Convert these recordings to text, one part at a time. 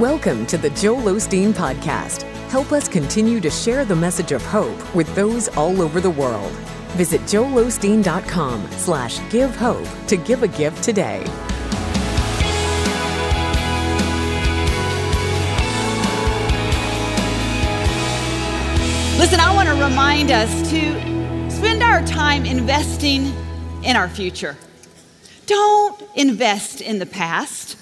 Welcome to the Joel Osteen Podcast. Help us continue to share the message of hope with those all over the world. Visit joelosteen.com slash give hope to give a gift today. Listen, I want to remind us to spend our time investing in our future. Don't invest in the past.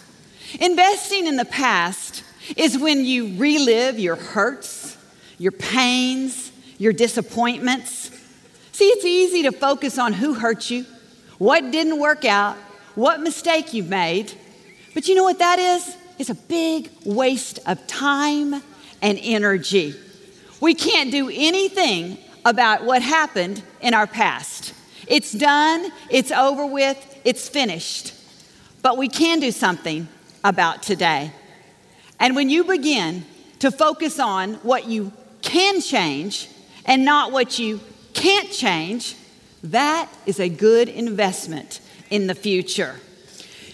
Investing in the past is when you relive your hurts, your pains, your disappointments. See, it's easy to focus on who hurt you, what didn't work out, what mistake you've made. But you know what that is? It's a big waste of time and energy. We can't do anything about what happened in our past. It's done, it's over with, it's finished. But we can do something about today. And when you begin to focus on what you can change and not what you can't change, that is a good investment in the future.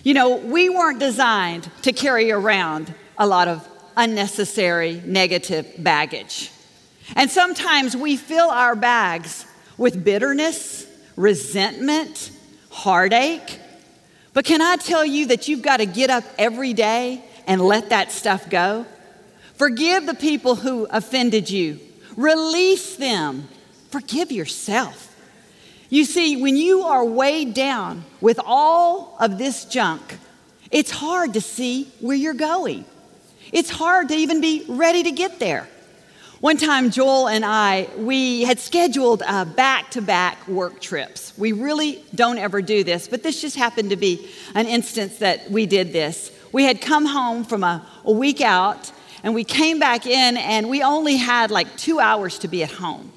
You know, we weren't designed to carry around a lot of unnecessary negative baggage. And sometimes we fill our bags with bitterness, resentment, heartache, but can I tell you that you've got to get up every day and let that stuff go? Forgive the people who offended you, release them, forgive yourself. You see, when you are weighed down with all of this junk, it's hard to see where you're going. It's hard to even be ready to get there. One time, Joel and I, we had scheduled back to back work trips. We really don't ever do this, but this just happened to be an instance that we did this. We had come home from a, a week out, and we came back in, and we only had like two hours to be at home.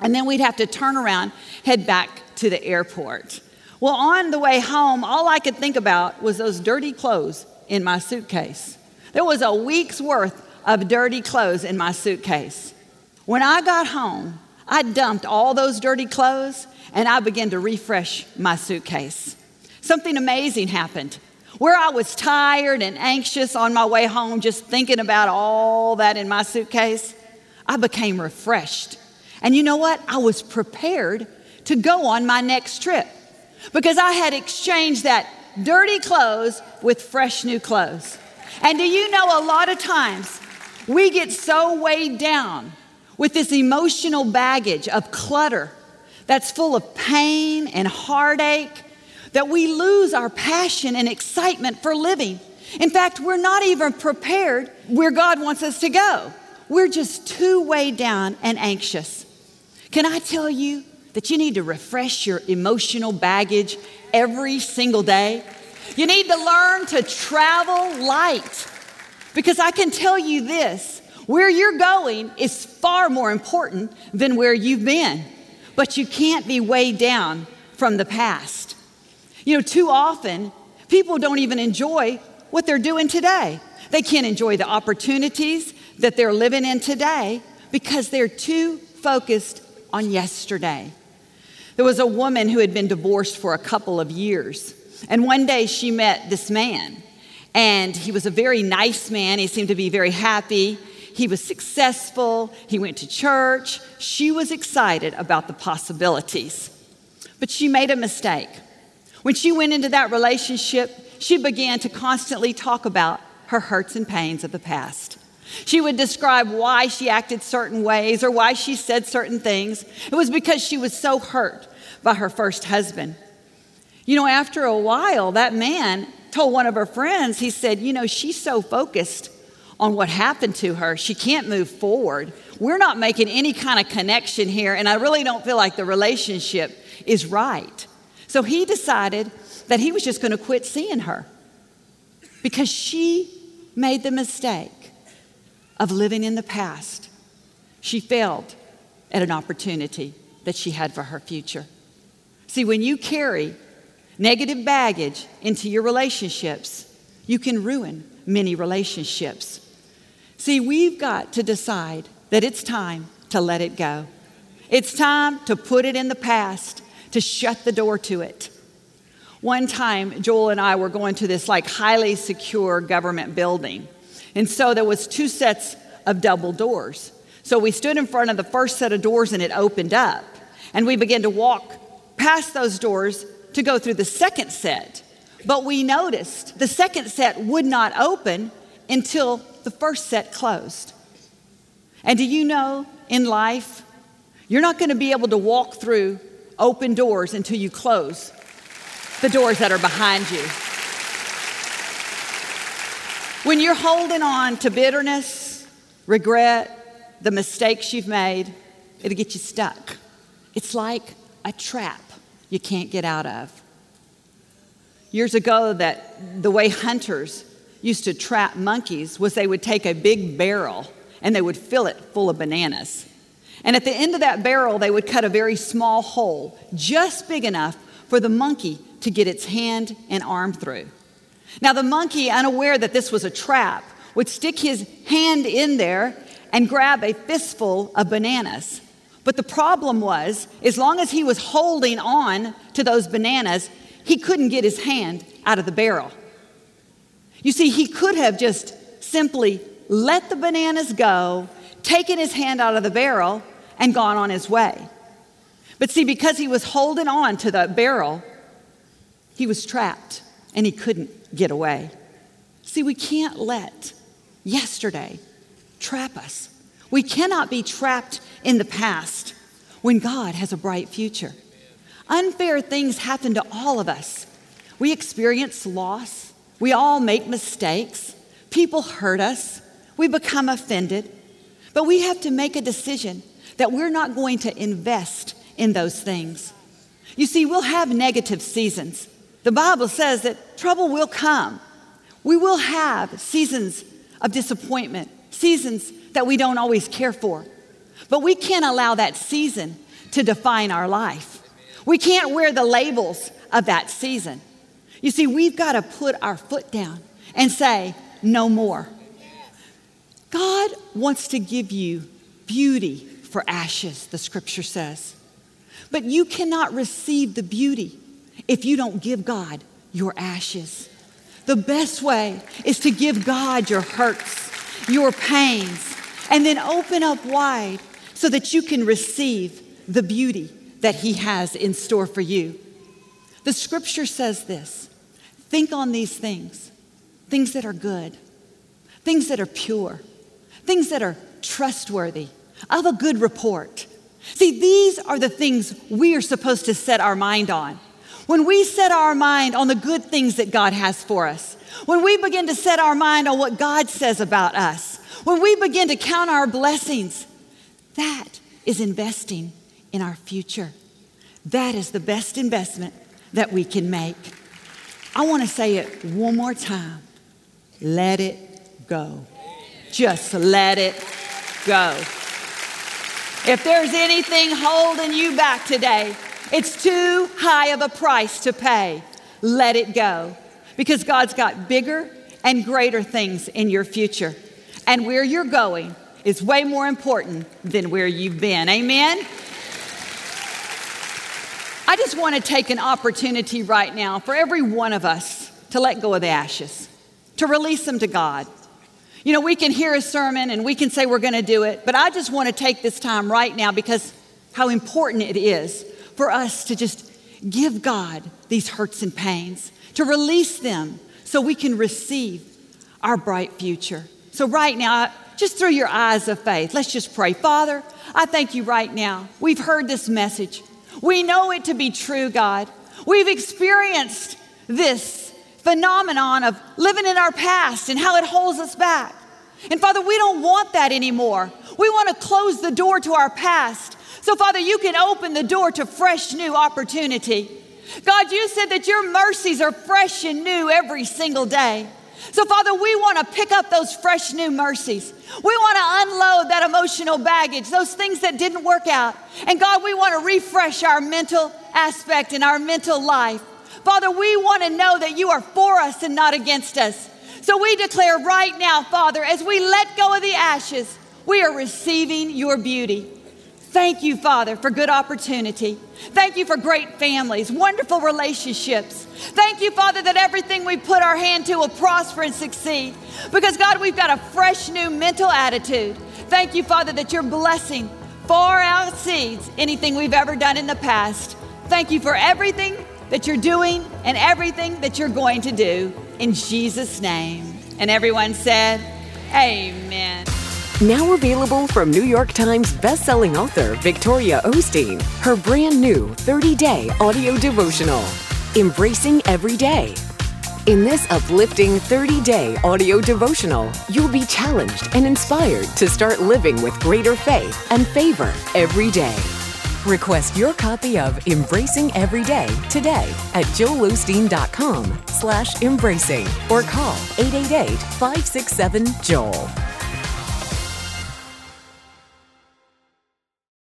And then we'd have to turn around, head back to the airport. Well, on the way home, all I could think about was those dirty clothes in my suitcase. There was a week's worth of dirty clothes in my suitcase. When I got home, I dumped all those dirty clothes and I began to refresh my suitcase. Something amazing happened. Where I was tired and anxious on my way home, just thinking about all that in my suitcase, I became refreshed. And you know what? I was prepared to go on my next trip because I had exchanged that dirty clothes with fresh new clothes. And do you know a lot of times we get so weighed down with this emotional baggage of clutter that's full of pain and heartache that we lose our passion and excitement for living. In fact, we're not even prepared where God wants us to go. We're just too weighed down and anxious. Can I tell you that you need to refresh your emotional baggage every single day? You need to learn to travel light. Because I can tell you this where you're going is far more important than where you've been. But you can't be weighed down from the past. You know, too often, people don't even enjoy what they're doing today. They can't enjoy the opportunities that they're living in today because they're too focused on yesterday. There was a woman who had been divorced for a couple of years, and one day she met this man. And he was a very nice man. He seemed to be very happy. He was successful. He went to church. She was excited about the possibilities. But she made a mistake. When she went into that relationship, she began to constantly talk about her hurts and pains of the past. She would describe why she acted certain ways or why she said certain things. It was because she was so hurt by her first husband. You know, after a while, that man told one of her friends, he said, You know, she's so focused on what happened to her, she can't move forward. We're not making any kind of connection here, and I really don't feel like the relationship is right. So he decided that he was just going to quit seeing her because she made the mistake of living in the past. She failed at an opportunity that she had for her future. See, when you carry negative baggage into your relationships, you can ruin many relationships. See, we've got to decide that it's time to let it go. It's time to put it in the past, to shut the door to it. One time, Joel and I were going to this like highly secure government building. And so there was two sets of double doors. So we stood in front of the first set of doors and it opened up. And we began to walk past those doors to go through the second set. But we noticed the second set would not open until the first set closed. And do you know in life, you're not going to be able to walk through open doors until you close the doors that are behind you. When you're holding on to bitterness, regret, the mistakes you've made, it'll get you stuck. It's like a trap you can't get out of. Years ago, that the way hunters used to trap monkeys was they would take a big barrel and they would fill it full of bananas. And at the end of that barrel, they would cut a very small hole, just big enough for the monkey to get its hand and arm through. Now, the monkey, unaware that this was a trap, would stick his hand in there and grab a fistful of bananas. But the problem was, as long as he was holding on to those bananas, he couldn't get his hand out of the barrel. You see, he could have just simply let the bananas go, taken his hand out of the barrel, and gone on his way. But see, because he was holding on to the barrel, he was trapped and he couldn't get away. See, we can't let yesterday trap us. We cannot be trapped in the past when God has a bright future. Unfair things happen to all of us. We experience loss. We all make mistakes. People hurt us. We become offended. But we have to make a decision that we're not going to invest in those things. You see, we'll have negative seasons. The Bible says that trouble will come. We will have seasons of disappointment, seasons that we don't always care for. But we can't allow that season to define our life. We can't wear the labels of that season. You see, we've got to put our foot down and say, no more. God wants to give you beauty for ashes, the scripture says. But you cannot receive the beauty if you don't give God your ashes. The best way is to give God your hurts, your pains, and then open up wide so that you can receive the beauty that He has in store for you. The scripture says this think on these things, things that are good, things that are pure, things that are trustworthy, of a good report. See, these are the things we are supposed to set our mind on. When we set our mind on the good things that God has for us, when we begin to set our mind on what God says about us, when we begin to count our blessings, that is investing in our future. That is the best investment that we can make. I want to say it one more time. Let it go. Just let it go. If there's anything holding you back today, it's too high of a price to pay. Let it go because God's got bigger and greater things in your future. And where you're going is way more important than where you've been. Amen? I just want to take an opportunity right now for every one of us to let go of the ashes, to release them to God. You know, we can hear a sermon and we can say we're going to do it, but I just want to take this time right now because how important it is for us to just give God these hurts and pains, to release them so we can receive our bright future. So, right now, just through your eyes of faith, let's just pray. Father, I thank you right now. We've heard this message. We know it to be true, God. We've experienced this phenomenon of living in our past and how it holds us back. And Father, we don't want that anymore. We want to close the door to our past. So, Father, you can open the door to fresh new opportunity. God, you said that your mercies are fresh and new every single day. So, Father, we want to pick up those fresh new mercies. We want to unload that emotional baggage, those things that didn't work out. And God, we want to refresh our mental aspect and our mental life. Father, we want to know that you are for us and not against us. So we declare right now, Father, as we let go of the ashes, we are receiving your beauty. Thank you, Father, for good opportunity. Thank you for great families, wonderful relationships. Thank you, Father, that everything we put our hand to will prosper and succeed. Because, God, we've got a fresh new mental attitude. Thank you, Father, that your blessing far exceeds anything we've ever done in the past. Thank you for everything that you're doing and everything that you're going to do. In Jesus' name. And everyone said, Amen. Now available from New York Times bestselling author Victoria Osteen, her brand new 30 day audio devotional, Embracing Every Day. In this uplifting 30 day audio devotional, you'll be challenged and inspired to start living with greater faith and favor every day. Request your copy of Embracing Every Day today at joelosteen.com slash embracing or call 888-567-JOEL.